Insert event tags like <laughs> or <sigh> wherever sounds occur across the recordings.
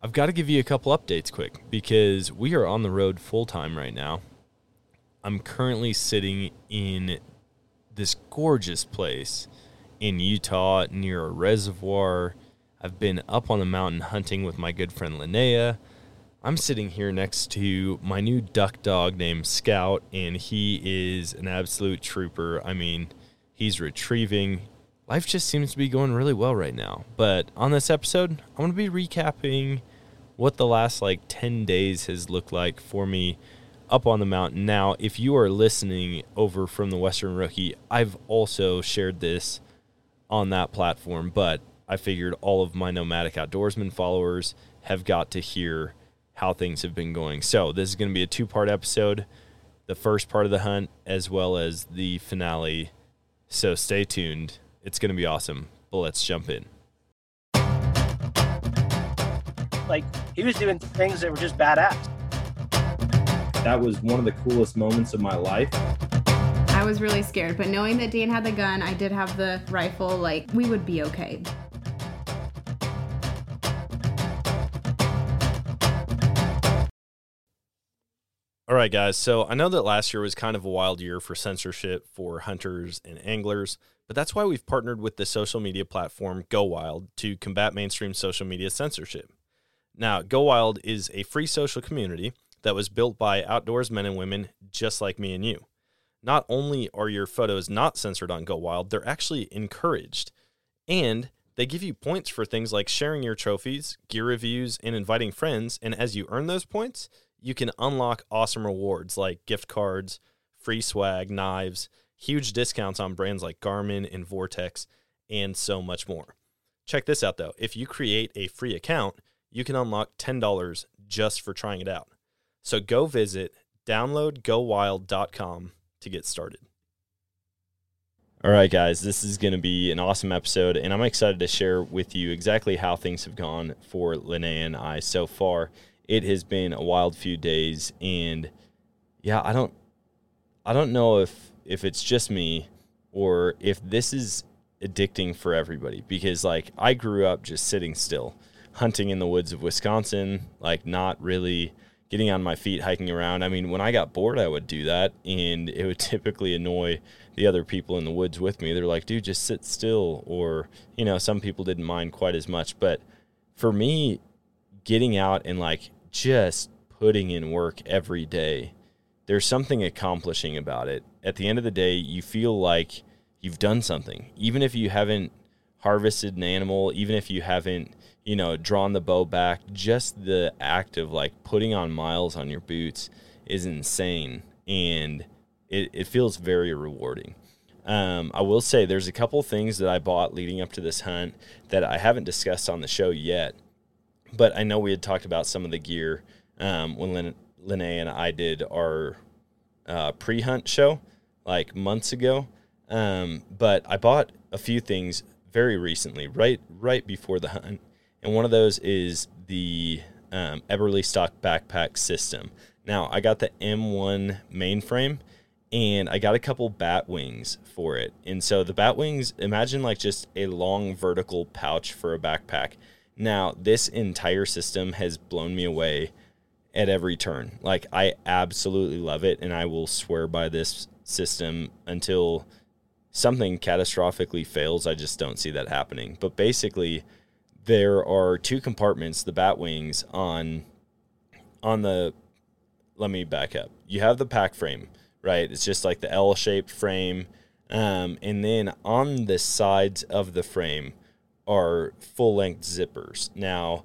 I've got to give you a couple updates quick because we are on the road full time right now. I'm currently sitting in this gorgeous place in Utah near a reservoir. I've been up on the mountain hunting with my good friend Linnea. I'm sitting here next to my new duck dog named Scout, and he is an absolute trooper. I mean, he's retrieving. Life just seems to be going really well right now. But on this episode, I'm going to be recapping what the last like 10 days has looked like for me up on the mountain. Now, if you are listening over from the Western Rookie, I've also shared this on that platform, but I figured all of my nomadic outdoorsman followers have got to hear how things have been going. So, this is going to be a two part episode the first part of the hunt as well as the finale. So, stay tuned. It's going to be awesome. But let's jump in. Like, he was doing things that were just badass. That was one of the coolest moments of my life. I was really scared, but knowing that Dan had the gun, I did have the rifle, like, we would be okay. Right, guys. So I know that last year was kind of a wild year for censorship for hunters and anglers, but that's why we've partnered with the social media platform Go Wild to combat mainstream social media censorship. Now, Go Wild is a free social community that was built by outdoors men and women just like me and you. Not only are your photos not censored on Go Wild, they're actually encouraged. And they give you points for things like sharing your trophies, gear reviews, and inviting friends. And as you earn those points, you can unlock awesome rewards like gift cards, free swag, knives, huge discounts on brands like Garmin and Vortex, and so much more. Check this out though. If you create a free account, you can unlock $10 just for trying it out. So go visit downloadgowild.com to get started. All right, guys, this is going to be an awesome episode, and I'm excited to share with you exactly how things have gone for Linnea and I so far it has been a wild few days. And yeah i don't i don't know if if it's just me or if this is addicting for everybody because like i grew up just sitting still hunting in the woods of wisconsin like not really getting on my feet hiking around. I mean when i got bored i would do that and it would <laughs> typically annoy the other people in the woods with me. They're like dude just sit still or you know some people didn't mind quite as much. But for me getting out and like just putting in work every day, there's something accomplishing about it. At the end of the day, you feel like you've done something. Even if you haven't harvested an animal, even if you haven't, you know, drawn the bow back, just the act of like putting on miles on your boots is insane. And it, it feels very rewarding. Um, I will say there's a couple things that I bought leading up to this hunt that I haven't discussed on the show yet but I know we had talked about some of the gear um, when Lin- Linnea and I did our uh, pre-hunt show like months ago. Um, but I bought a few things very recently, right right before the hunt, and one of those is the um, Eberlestock backpack system. Now I got the M1 mainframe, and I got a couple bat wings for it. And so the bat wings, imagine like just a long vertical pouch for a backpack now, this entire system has blown me away at every turn. Like, I absolutely love it, and I will swear by this system until something catastrophically fails. I just don't see that happening. But basically, there are two compartments, the bat wings, on on the let me back up. You have the pack frame, right? It's just like the L shaped frame. Um, and then on the sides of the frame are full length zippers. Now,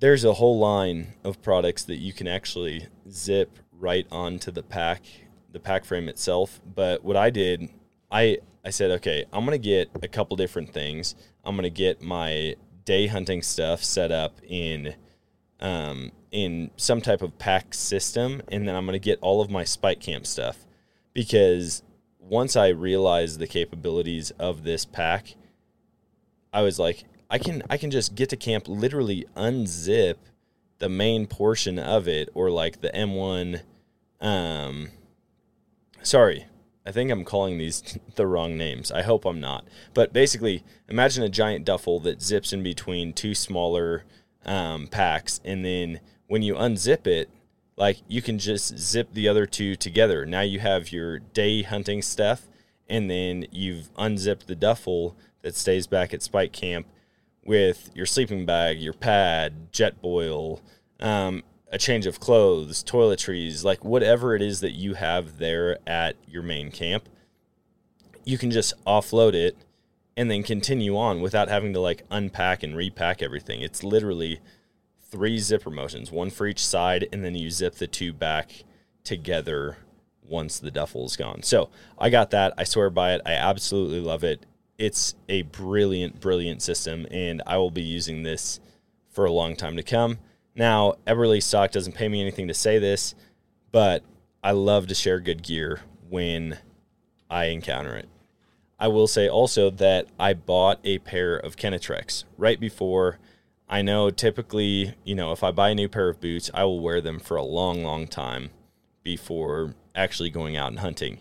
there's a whole line of products that you can actually zip right onto the pack, the pack frame itself. But what I did, I I said, okay, I'm gonna get a couple different things. I'm gonna get my day hunting stuff set up in um, in some type of pack system, and then I'm gonna get all of my spike camp stuff because once I realized the capabilities of this pack, I was like, I can I can just get to camp, literally unzip the main portion of it, or like the M1. Um, sorry, I think I'm calling these <laughs> the wrong names. I hope I'm not. But basically, imagine a giant duffel that zips in between two smaller um, packs, and then when you unzip it, like you can just zip the other two together. Now you have your day hunting stuff, and then you've unzipped the duffel that stays back at Spike Camp with your sleeping bag, your pad, Jetboil, um, a change of clothes, toiletries, like whatever it is that you have there at your main camp, you can just offload it and then continue on without having to like unpack and repack everything. It's literally three zipper motions, one for each side, and then you zip the two back together once the duffel's gone. So I got that. I swear by it. I absolutely love it. It's a brilliant, brilliant system, and I will be using this for a long time to come. Now, Eberlestock doesn't pay me anything to say this, but I love to share good gear when I encounter it. I will say also that I bought a pair of Kenetreks right before. I know typically, you know, if I buy a new pair of boots, I will wear them for a long, long time before actually going out and hunting.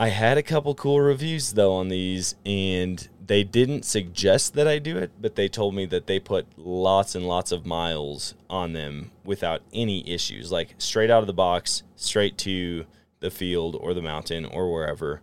I had a couple cool reviews though on these, and they didn't suggest that I do it, but they told me that they put lots and lots of miles on them without any issues, like straight out of the box, straight to the field or the mountain or wherever.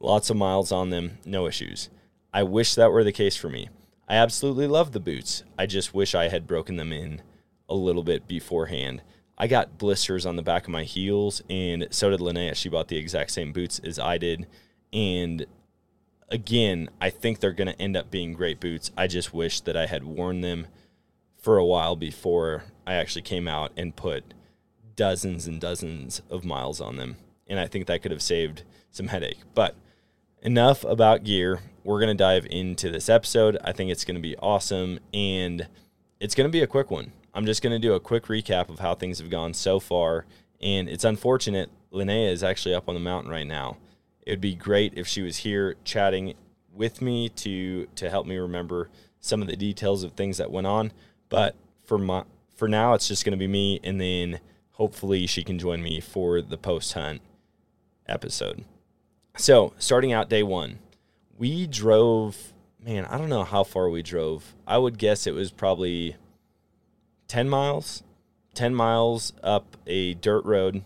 Lots of miles on them, no issues. I wish that were the case for me. I absolutely love the boots. I just wish I had broken them in a little bit beforehand. I got blisters on the back of my heels, and so did Linnea. She bought the exact same boots as I did. And again, I think they're going to end up being great boots. I just wish that I had worn them for a while before I actually came out and put dozens and dozens of miles on them. And I think that could have saved some headache. But enough about gear. We're going to dive into this episode. I think it's going to be awesome. And it's going to be a quick one. I'm just going to do a quick recap of how things have gone so far. And it's unfortunate Linnea is actually up on the mountain right now. It would be great if she was here chatting with me to to help me remember some of the details of things that went on. But for my for now, it's just going to be me, and then hopefully she can join me for the post hunt episode. So starting out day one, we drove. Man, I don't know how far we drove. I would guess it was probably 10 miles, 10 miles up a dirt road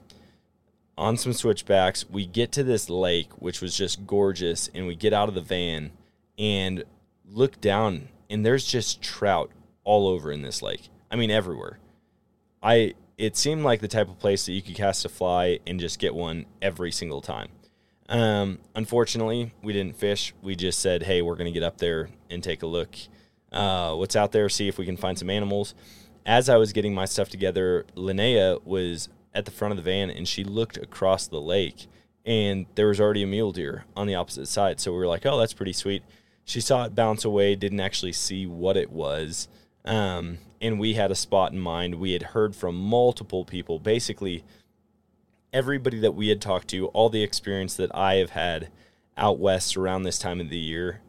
on some switchbacks. We get to this lake, which was just gorgeous, and we get out of the van and look down, and there's just trout all over in this lake. I mean, everywhere. I it seemed like the type of place that you could cast a fly and just get one every single time. Um, unfortunately, we didn't fish. We just said, "Hey, we're going to get up there and take a look. Uh, what's out there? See if we can find some animals." As I was getting my stuff together, Linnea was at the front of the van and she looked across the lake and there was already a mule deer on the opposite side. So we were like, oh, that's pretty sweet. She saw it bounce away, didn't actually see what it was. Um, and we had a spot in mind. We had heard from multiple people, basically everybody that we had talked to, all the experience that I have had out west around this time of the year.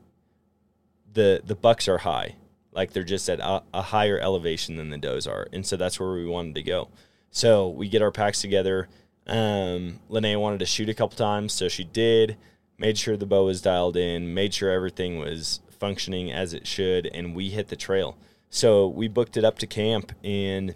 The the bucks are high like they're just at a, a higher elevation than the does are, and so that's where we wanted to go. So we get our packs together. Um, wanted to shoot a couple times, so she did. Made sure the bow was dialed in, made sure everything was functioning as it should, and we hit the trail. So we booked it up to camp, and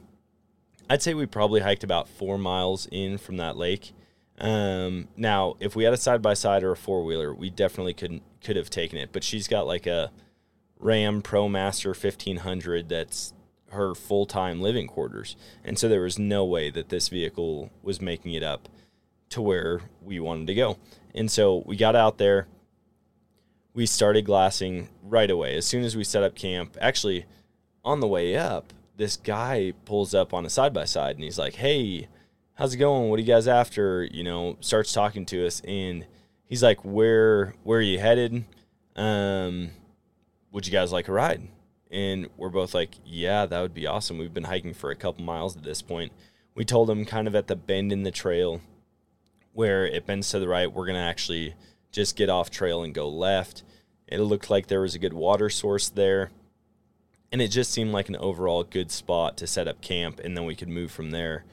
I'd say we probably hiked about four miles in from that lake. Um, now, if we had a side by side or a four wheeler, we definitely could could have taken it. But she's got like a Ram ProMaster 1500 that's her full time living quarters. And so there was no way that this vehicle was making it up to where we wanted to go. And so we got out there. We started glassing right away. As soon as we set up camp, actually, on the way up, this guy pulls up on a side by side and he's like, Hey, how's it going? What are you guys after? You know, starts talking to us and he's like, Where where are you headed? Um, would you guys like a ride? And we're both like, Yeah, that would be awesome. We've been hiking for a couple miles at this point. We told him kind of at the bend in the trail where it bends to the right, we're gonna actually just get off trail and go left. It looked like there was a good water source there and it just seemed like an overall good spot to set up camp and then we could move from there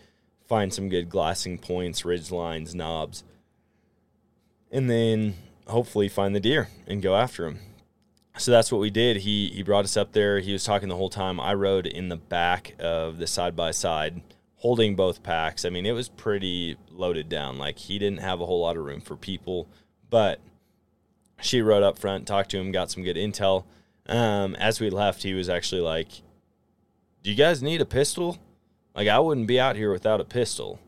find some good glassing points ridge lines knobs and then hopefully find the deer and go after them so that's what we did he he brought us up there he was talking the whole time i rode in the back of the side by side holding both packs i mean it was pretty loaded down like he didn't have a whole lot of room for people but she rode up front talked to him got some good intel um, as we left, he was actually like, "Do you guys need a pistol? Like, I wouldn't be out here without a pistol."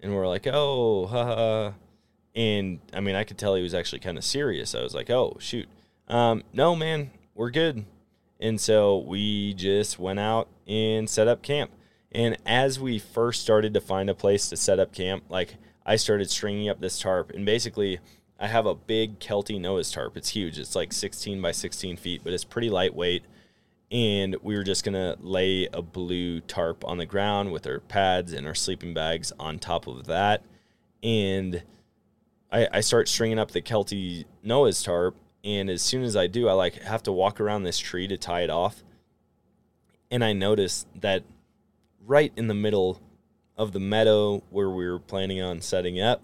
And we're like, "Oh, haha." And I mean, I could tell he was actually kind of serious. I was like, "Oh, shoot, um, no, man, we're good." And so we just went out and set up camp. And as we first started to find a place to set up camp, like I started stringing up this tarp, and basically I have a big Kelty Noah's tarp. It's huge. It's like 16 by 16 feet, but it's pretty lightweight. And we were just gonna lay a blue tarp on the ground with our pads and our sleeping bags on top of that. And I, I start stringing up the Kelty Noah's tarp. And as soon as I do, I like have to walk around this tree to tie it off. And I notice that right in the middle of the meadow where we were planning on setting up,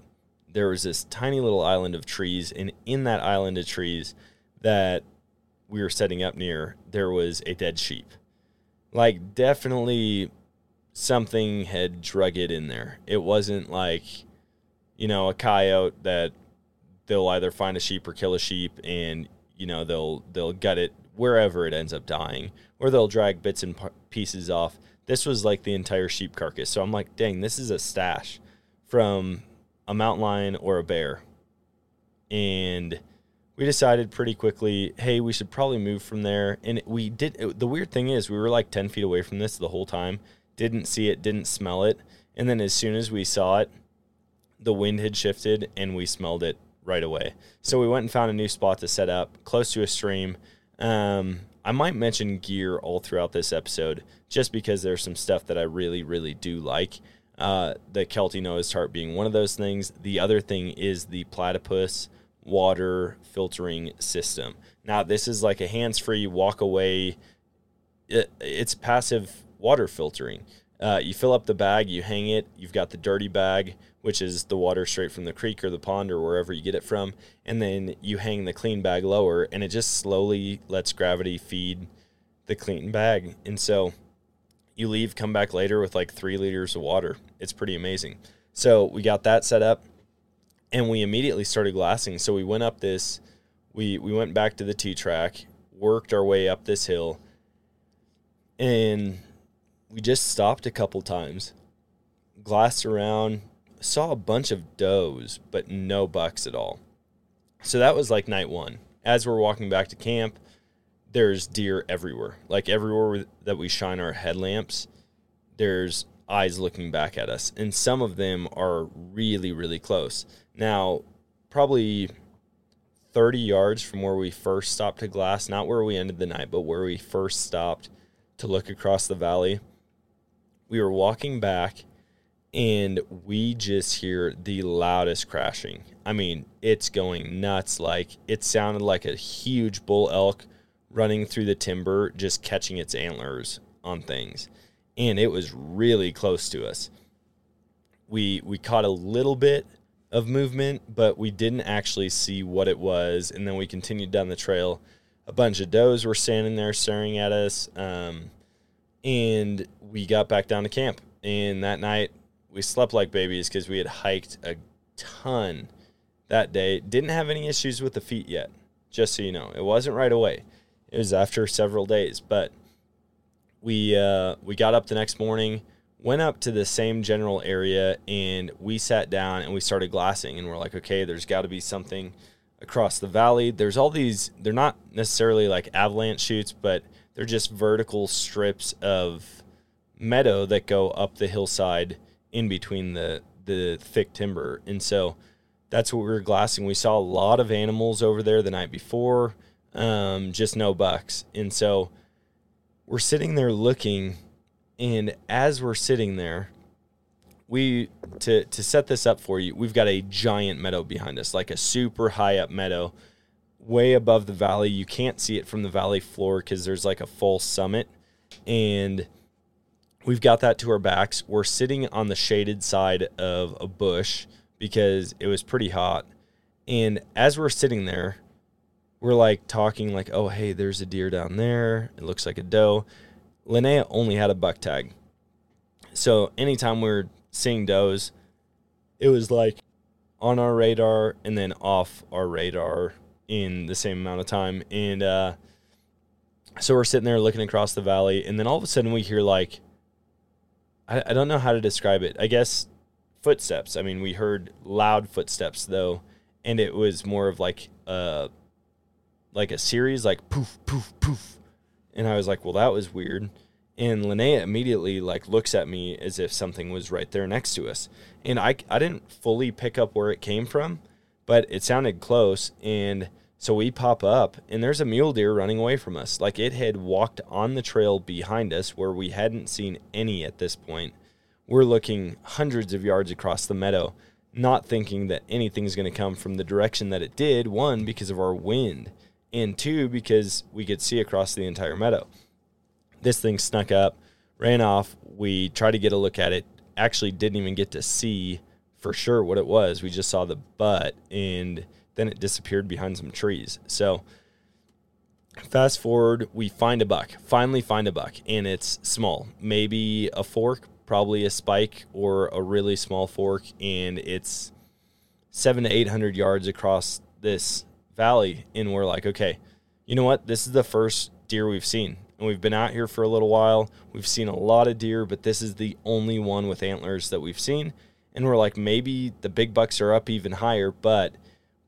there was this tiny little island of trees, and in that island of trees that we were setting up near, there was a dead sheep. Like, definitely something had drug it in there. It wasn't like, you know, a coyote that they'll either find a sheep or kill a sheep and, you know, they'll they'll gut it wherever it ends up dying or they'll drag bits and pieces off. This was like the entire sheep carcass. So I'm like, dang, this is a stash from a mountain lion or a bear. And we decided pretty quickly, hey, we should probably move from there. And we did. The weird thing is, we were like 10 feet away from this the whole time, didn't see it, didn't smell it. And then as soon as we saw it, the wind had shifted and we smelled it right away. So we went and found a new spot to set up close to a stream. Um, I might mention gear all throughout this episode just because there's some stuff that I really, really do like. Uh, the Kelty Noah's tarp being one of those things. The other thing is the platypus water filtering system. Now, this is like a hands free walk away, it, it's passive water filtering. Uh, you fill up the bag, you hang it, you've got the dirty bag, which is the water straight from the creek or the pond or wherever you get it from, and then you hang the clean bag lower, and it just slowly lets gravity feed the clean bag. And so, you leave, come back later with like three liters of water. It's pretty amazing. So we got that set up and we immediately started glassing. So we went up this, we, we went back to the T track, worked our way up this hill, and we just stopped a couple times, glassed around, saw a bunch of does, but no bucks at all. So that was like night one. As we're walking back to camp, there's deer everywhere. Like everywhere that we shine our headlamps, there's eyes looking back at us. And some of them are really, really close. Now, probably 30 yards from where we first stopped to glass, not where we ended the night, but where we first stopped to look across the valley, we were walking back and we just hear the loudest crashing. I mean, it's going nuts. Like it sounded like a huge bull elk running through the timber, just catching its antlers on things. And it was really close to us. We we caught a little bit of movement, but we didn't actually see what it was. And then we continued down the trail. A bunch of does were standing there staring at us. Um, and we got back down to camp. And that night we slept like babies because we had hiked a ton that day. Didn't have any issues with the feet yet, just so you know. It wasn't right away. It was after several days, but we uh, we got up the next morning, went up to the same general area, and we sat down and we started glassing. And we're like, okay, there's got to be something across the valley. There's all these. They're not necessarily like avalanche chutes, but they're just vertical strips of meadow that go up the hillside in between the the thick timber. And so that's what we were glassing. We saw a lot of animals over there the night before, um, just no bucks. And so we're sitting there looking, and as we're sitting there, we to to set this up for you, we've got a giant meadow behind us, like a super high up meadow, way above the valley. You can't see it from the valley floor because there's like a false summit, and we've got that to our backs. We're sitting on the shaded side of a bush because it was pretty hot. And as we're sitting there, we're like talking like, "Oh, hey, there's a deer down there. It looks like a doe." Linnea only had a buck tag. So anytime we are seeing does, it was like on our radar and then off our radar in the same amount of time. And uh, so we're sitting there looking across the valley, and then all of a sudden we hear like, I, I don't know how to describe it. I guess footsteps. I mean, we heard loud footsteps though, and it was more of like a like a series, like poof, poof, poof. And I was like, well, that was weird. And Linnea immediately like looks at me as if something was right there next to us. And I, I didn't fully pick up where it came from, but it sounded close. And so we pop up and there's a mule deer running away from us. Like it had walked on the trail behind us where we hadn't seen any at this point. We're looking hundreds of yards across the meadow, not thinking that anything's going to come from the direction that it did. One, because of our wind, and two, because we could see across the entire meadow this thing snuck up, ran off. We tried to get a look at it. Actually, didn't even get to see for sure what it was. We just saw the butt, and then it disappeared behind some trees. So, fast forward, we find a buck. Finally, find a buck, and it's small, maybe a fork, probably a spike, or a really small fork, and it's seven to eight hundred yards across this valley. And we're like, okay, you know what? This is the first deer we've seen and we've been out here for a little while. We've seen a lot of deer, but this is the only one with antlers that we've seen. And we're like, maybe the big bucks are up even higher, but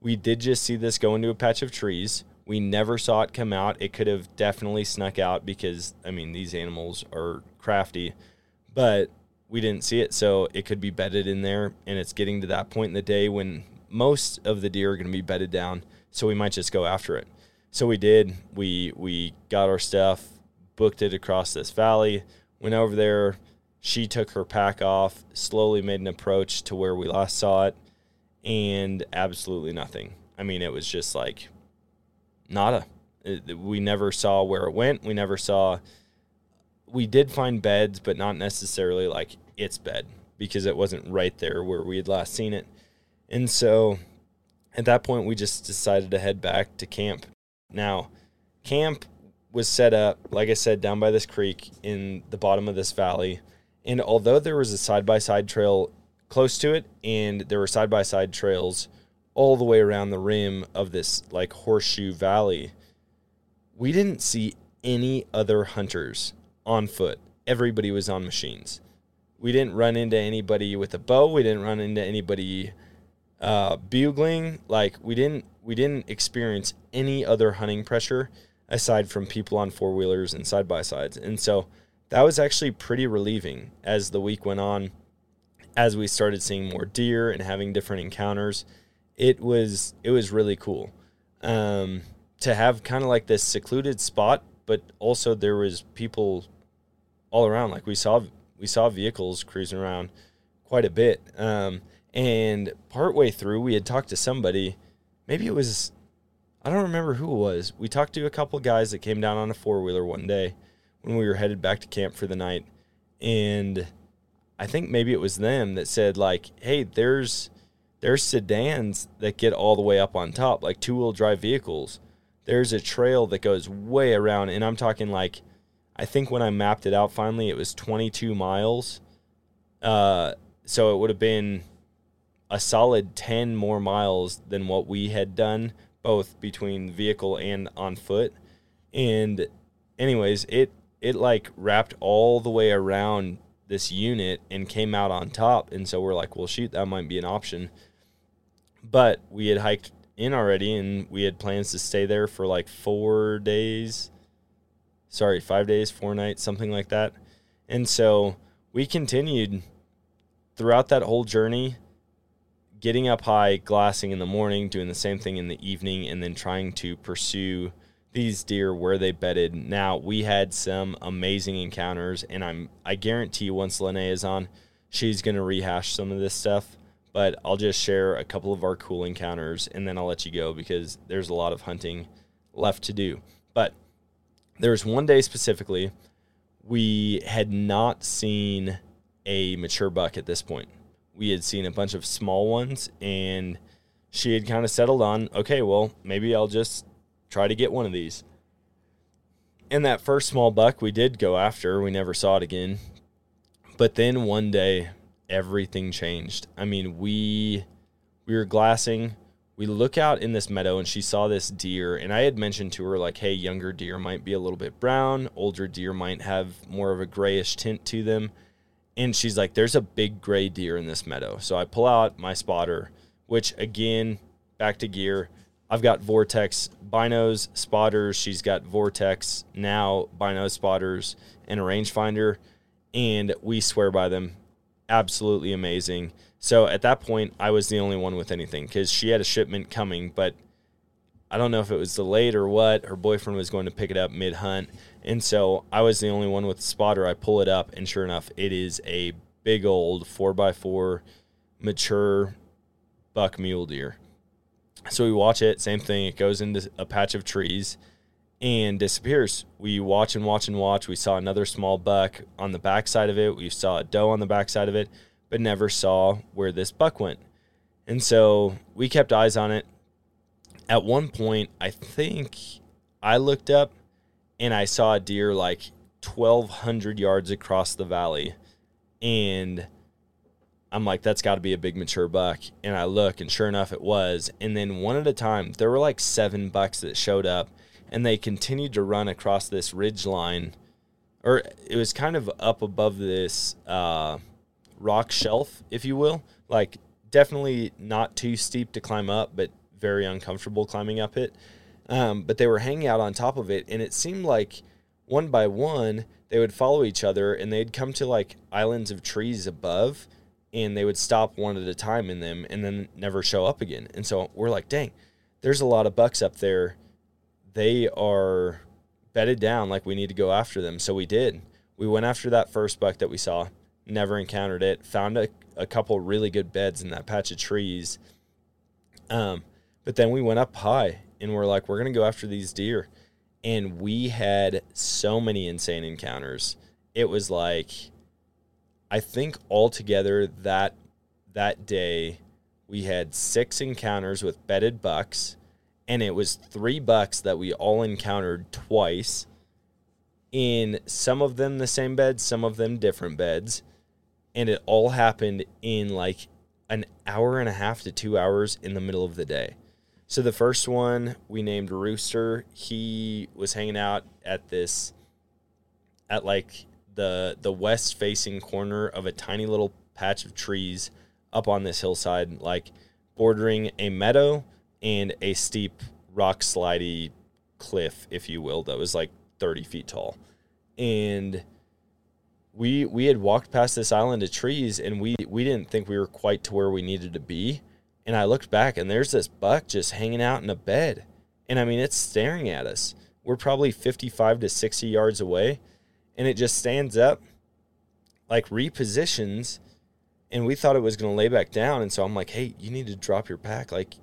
we did just see this go into a patch of trees. We never saw it come out. It could have definitely snuck out because, I mean, these animals are crafty, but we didn't see it. So it could be bedded in there. And it's getting to that point in the day when most of the deer are going to be bedded down. So we might just go after it. So we did. We we got our stuff, booked it across this valley, went over there. She took her pack off, slowly made an approach to where we last saw it, and absolutely nothing. I mean, it was just like nada. It, we never saw where it went. We never saw. We did find beds, but not necessarily like its bed because it wasn't right there where we had last seen it. And so at that point, we just decided to head back to camp. Now, camp was set up, like I said, down by this creek in the bottom of this valley. And although there was a side by side trail close to it, and there were side by side trails all the way around the rim of this like horseshoe valley, we didn't see any other hunters on foot. Everybody was on machines. We didn't run into anybody with a bow. We didn't run into anybody uh, bugling. Like we didn't we didn't experience any other hunting pressure aside from people on four wheelers and side by sides. And so that was actually pretty relieving as the week went on, as we started seeing more deer and having different encounters. It was it was really cool um, to have kind of like this secluded spot, but also there was people all around. Like we saw we saw vehicles cruising around quite a bit. Um, and partway through, we had talked to somebody. Maybe it was I don't remember who it was. We talked to a couple guys that came down on a four wheeler one day when we were headed back to camp for the night, and I think maybe it was them that said like, "Hey, there's there's sedans that get all the way up on top, like two wheel drive vehicles. There's a trail that goes way around, and I'm talking like, I think when I mapped it out finally, it was 22 miles. Uh, so it would have been a solid 10 more miles than what we had done both between vehicle and on foot. And anyways, it it like wrapped all the way around this unit and came out on top. And so we're like, well, shoot, that might be an option. But we had hiked in already and we had plans to stay there for like four days. Sorry, five days, four nights, something like that. And so we continued throughout that whole journey, getting up high, glassing in the morning, doing the same thing in the evening, and then trying to pursue these deer where they bedded. Now we had some amazing encounters, and I'm I guarantee once Linnea is on, she's gonna rehash some of this stuff. But I'll just share a couple of our cool encounters, and then I'll let you go because there's a lot of hunting left to do. But there was one day specifically we had not seen a mature buck at this point. We had seen a bunch of small ones, and she had kind of settled on, okay, well, maybe I'll just try to get one of these. And that first small buck we did go after, we never saw it again. But then one day, everything changed. I mean, we we were glassing. We look out in this meadow and she saw this deer and I had mentioned to her like, "Hey, younger deer might be a little bit brown, older deer might have more of a grayish tint to them." And she's like, "There's a big gray deer in this meadow." So I pull out my spotter, which again, back to gear, I've got Vortex binos, spotters. She's got Vortex now, binos, spotters, and a rangefinder. And we swear by them. Absolutely amazing. So at that point, I was the only one with anything because she had a shipment coming, but I don't know if it was delayed or what. Her boyfriend was going to pick it up mid hunt. And so I was the only one with the spotter. I pull it up, and sure enough, it is a big old 4x4 mature buck mule deer. So we watch it, same thing. It goes into a patch of trees and disappears. We watch and watch and watch. We saw another small buck on the backside of it. We saw a doe on the backside of it, but never saw where this buck went. And so we kept eyes on it. At one point, I think I looked up and I saw a deer like 1,200 yards across the valley. And I'm like, that's got to be a big mature buck. And I look, and sure enough, it was. And then one at a time, there were like seven bucks that showed up, and they continued to run across this ridge line, or it was kind of up above this uh, rock shelf, if you will. Like, definitely not too steep to climb up, but very uncomfortable climbing up it. Um, but they were hanging out on top of it, and it seemed like one by one, they would follow each other, and they'd come to like islands of trees above and they would stop one at a time in them and then never show up again. And so we're like, dang, there's a lot of bucks up there. They are bedded down like we need to go after them. So we did. We went after that first buck that we saw, never encountered it, found a, a couple really good beds in that patch of trees. Um, but then we went up high and we're like, we're going to go after these deer. And we had so many insane encounters. It was like, I think altogether that that day we had six encounters with bedded bucks, and it was three bucks that we all encountered twice. In some of them the same beds, some of them different beds, and it all happened in like an hour and a half to two hours in the middle of the day. So the first one we named Rooster. He was hanging out at this at like the the west facing corner of a tiny little patch of trees up on this hillside, like bordering a meadow and a steep rock slidey cliff, if you will, that was like 30 feet tall. And we we had walked past this island of trees and we we didn't think we were quite to where we needed to be. And I looked back and there's this buck just hanging out in a bed. And I mean it's staring at us. We're probably 55 to 60 yards away and it just stands up, like repositions, and we thought it was going to lay back down, and so I'm like, hey, you need to drop your pack, like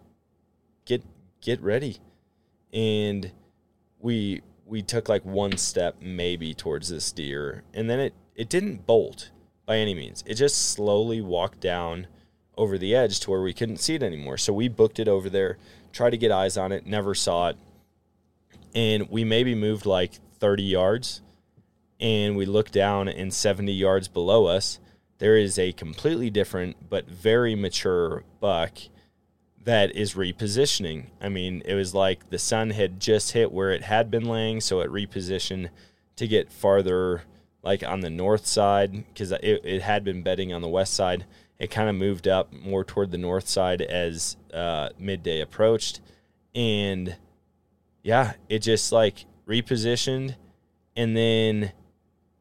get get ready, and we we took like one step maybe towards this deer, and then it it didn't bolt by any means. It just slowly walked down over the edge to where we couldn't see it anymore. So we booked it over there, tried to get eyes on it, never saw it. And we maybe moved like 30 yards and we look down and 70 yards below us, there is a completely different but very mature buck that is repositioning. I mean, it was like the sun had just hit where it had been laying, so it repositioned to get farther like on the north side because it, it had been bedding on the west side. It kind of moved up more toward the north side as uh, midday approached. And yeah, it just like repositioned and then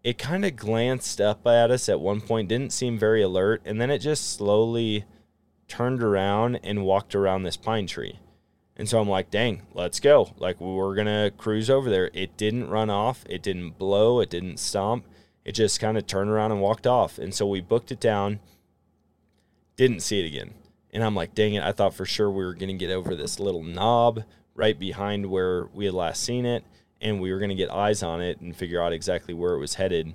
it kind of glanced up at us at one point, didn't seem very alert, and then it just slowly turned around and walked around this pine tree. And so I'm like, dang, let's go. Like, we're going to cruise over there. It didn't run off, it didn't blow, it didn't stomp. It just kind of turned around and walked off. And so we booked it down, didn't see it again. And I'm like, dang it, I thought for sure we were going to get over this little knob right behind where we had last seen it and we were going to get eyes on it and figure out exactly where it was headed.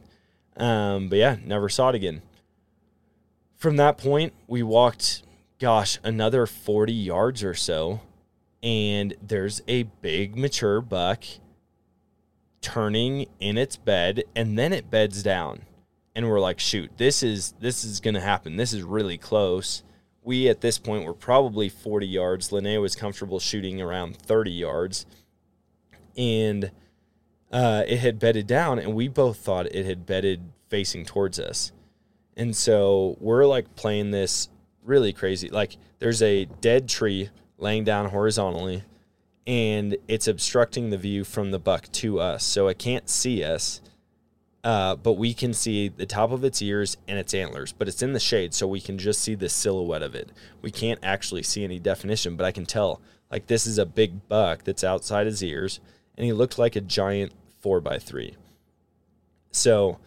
Um, but yeah, never saw it again. From that point, we walked, gosh, another 40 yards or so, and there's a big mature buck turning in its bed, and then it beds down. And we're like, shoot, this is this is gonna happen. This is really close. We at this point were probably 40 yards. Linnea was comfortable shooting around 30 yards and uh, it had bedded down, and we both thought it had bedded facing towards us. And so we're like playing this really crazy. Like there's a dead tree laying down horizontally, and it's obstructing the view from the buck to us. So it can't see us, uh, but we can see the top of its ears and its antlers. But it's in the shade, so we can just see the silhouette of it. We can't actually see any definition, but I can tell like this is a big buck that's outside his ears and he looked like a giant four by three. So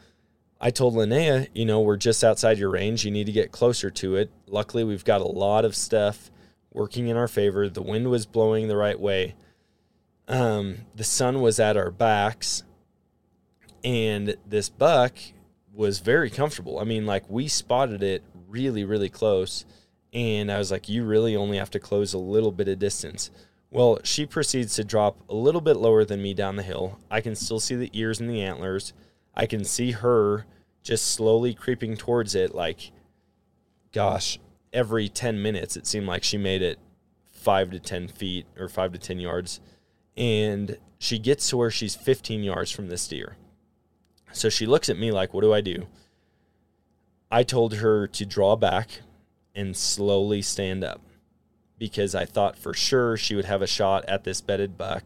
I told Linnea, you know, we're just outside your range. You need to get closer to it. Luckily, we've got a lot of stuff working in our favor. The wind was blowing the right way. Um, the sun was at our backs, and this buck was very comfortable. I mean, like we spotted it really, really close, and I was like, you really only have to close a little bit of distance. Well, she proceeds to drop a little bit lower than me down the hill. I can still see the ears and the antlers. I can see her just slowly creeping towards it, like, gosh, every 10 minutes, it seemed like she made it five to 10 feet or five to 10 yards. And she gets to where she's 15 yards from this deer. So she looks at me like, What do I do? I told her to draw back and slowly stand up because I thought for sure she would have a shot at this bedded buck.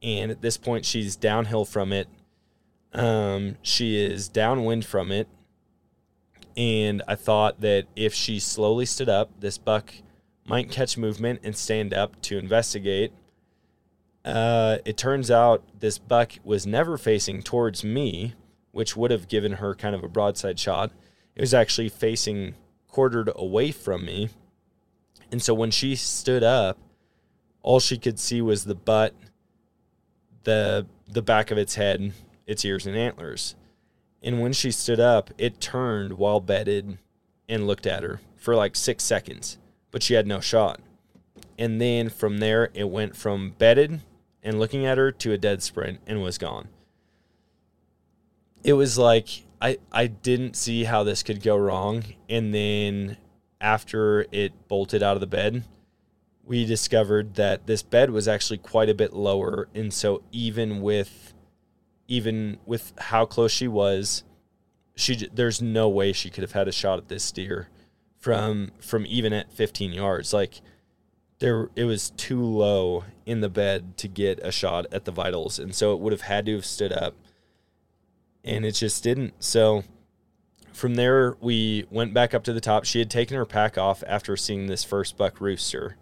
And at this point, she's downhill from it. Um, she is downwind from it. And I thought that if she slowly stood up, this buck might catch movement and stand up to investigate. Uh, it turns out this buck was never facing towards me, which would have given her kind of a broadside shot. It was actually facing quartered away from me and so when she stood up, all she could see was the butt, the the back of its head, its ears and antlers. And when she stood up, it turned while bedded and looked at her for like 6 seconds, but she had no shot. And then from there it went from bedded and looking at her to a dead sprint and was gone. It was like I I didn't see how this could go wrong and then after it bolted out of the bed, we discovered that this bed was actually quite a bit lower, and so even with even with how close she was, she there's no way she could have had a shot at this deer from from even at 15 yards. Like there, it was too low in the bed to get a shot at the vitals, and so it would have had to have stood up, and it just didn't. So from there, we went back up to the top. She had taken her pack off after seeing this first buck rooster.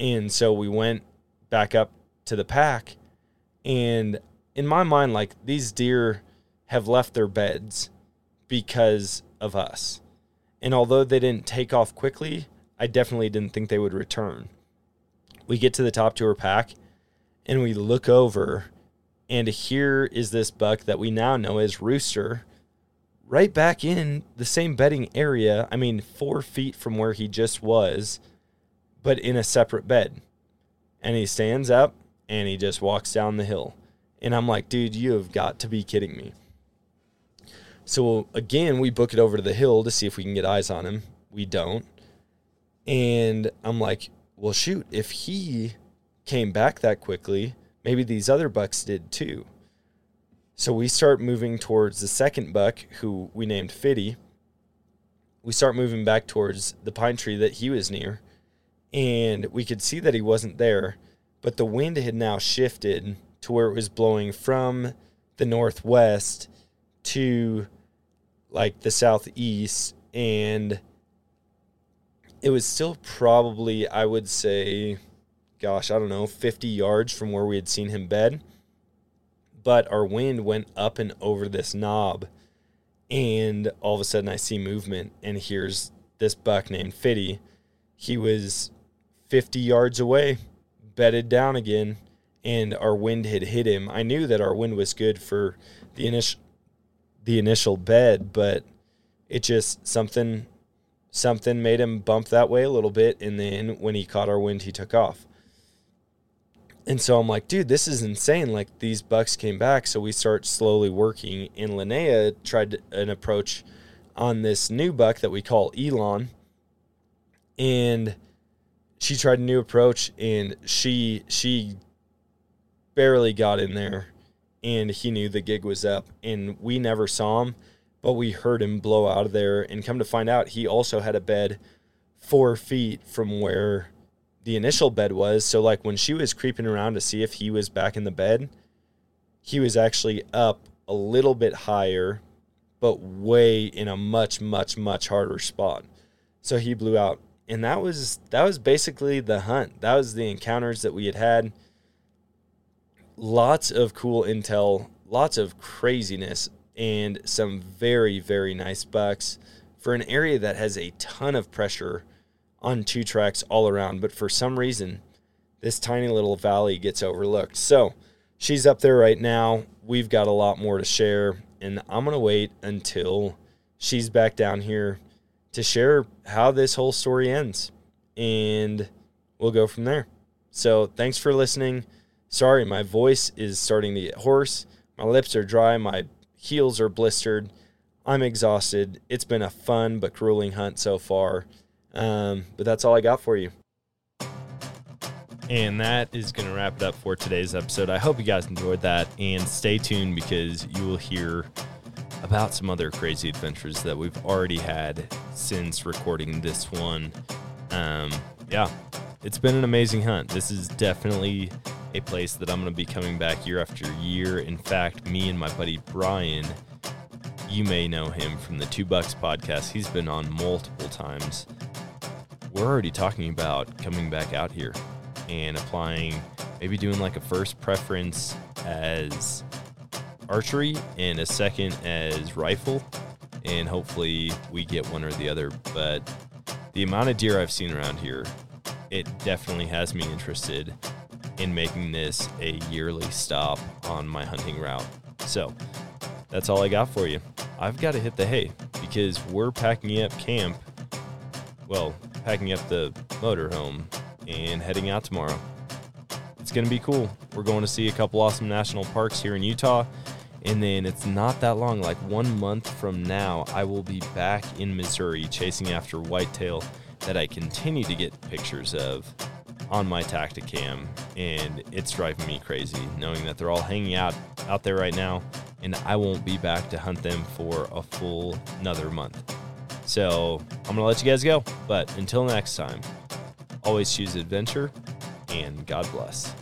And so we went back up to the pack. And in my mind, like these deer have left their beds because of us. And although they didn't take off quickly, I definitely didn't think they would return. We get to the top to her pack and we look over, and here is this buck that we now know as Rooster right back in the same bedding area. I mean, four feet from where he just was, but in a separate bed. And he stands up and he just walks down the hill. And I'm like, dude, you have got to be kidding me. So again, we book it over to the hill to see if we can get eyes on him. We don't. And I'm like, well, shoot, if he came back that quickly, maybe these other bucks did too. So we start moving towards the second buck, who we named Fitty. We start moving back towards the pine tree that he was near, and we could see that he wasn't there, but the wind had now shifted to where it was blowing from the northwest to like the southeast, and it was still probably, I would say, gosh, I don't know, 50 yards from where we had seen him bed but our wind went up and over this knob and all of a sudden I see movement and here's this buck named Fitty. He was 50 yards away, bedded down again, and our wind had hit him. I knew that our wind was good for the initial the initial bed, but it just something something made him bump that way a little bit and then when he caught our wind he took off. And so I'm like, dude, this is insane. Like these bucks came back, so we start slowly working. And Linnea tried an approach on this new buck that we call Elon, and she tried a new approach, and she she barely got in there, and he knew the gig was up, and we never saw him, but we heard him blow out of there, and come to find out, he also had a bed four feet from where the initial bed was. So like when she was creeping around to see if he was back in the bed, he was actually up a little bit higher, but way in a much much much harder spot. So he blew out, and that was that was basically the hunt. That was the encounters that we had had. Lots of cool intel, lots of craziness, and some very very nice bucks for an area that has a ton of pressure on two tracks all around, but for some reason, this tiny little valley gets overlooked. So she's up there right now. We've got a lot more to share, and I'm going to wait until she's back down here to share how this whole story ends, and we'll go from there. So thanks for listening. Sorry, my voice is starting to get hoarse. My lips are dry. My heels are blistered. I'm exhausted. It's been a fun but grueling hunt so far. Um, but that's all I got for you. And that is going to wrap it up for today's episode. I hope you guys enjoyed that and stay tuned because you will hear about some other crazy adventures that we've already had since recording this one. Um, yeah, it's been an amazing hunt. This is definitely a place that I'm going to be coming back year after year. In fact, me and my buddy Brian, you may know him from the Two Bucks podcast. He's been on multiple times we're already talking about coming back out here and applying, maybe doing like a first preference as archery and a second as rifle. And hopefully we get one or the other. But the amount of deer I've seen around here, it definitely has me interested in making this a yearly stop on my hunting route. So that's all I got for you. I've got to hit the hay because we're packing up camp. Well, packing up the motorhome and heading out tomorrow. It's going to be cool. We're going to see a couple awesome national parks here in Utah. And then it's not that long, like one month from now, I will be back in Missouri chasing after whitetail that I continue to get pictures of on my Tactacam. And it's driving me crazy knowing that they're all hanging out out there right now. And I won't be back to hunt them for a full another month. So I'm going to let you guys go. But until next time, always choose adventure and God bless.